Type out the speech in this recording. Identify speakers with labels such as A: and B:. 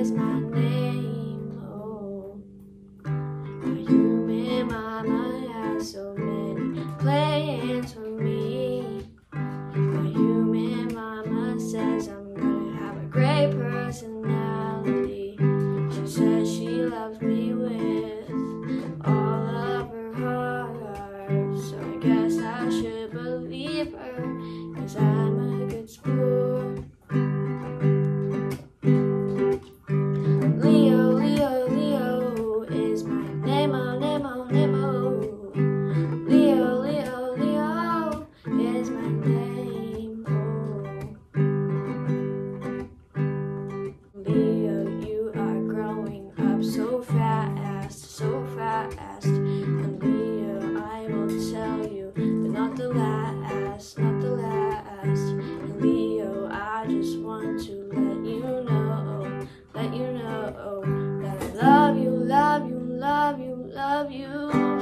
A: is my name, You so so fast, so fast. And Leo, I will tell you, but not the last, not the last. And Leo, I just want to let you know, let you know that I love you, love you, love you, love you.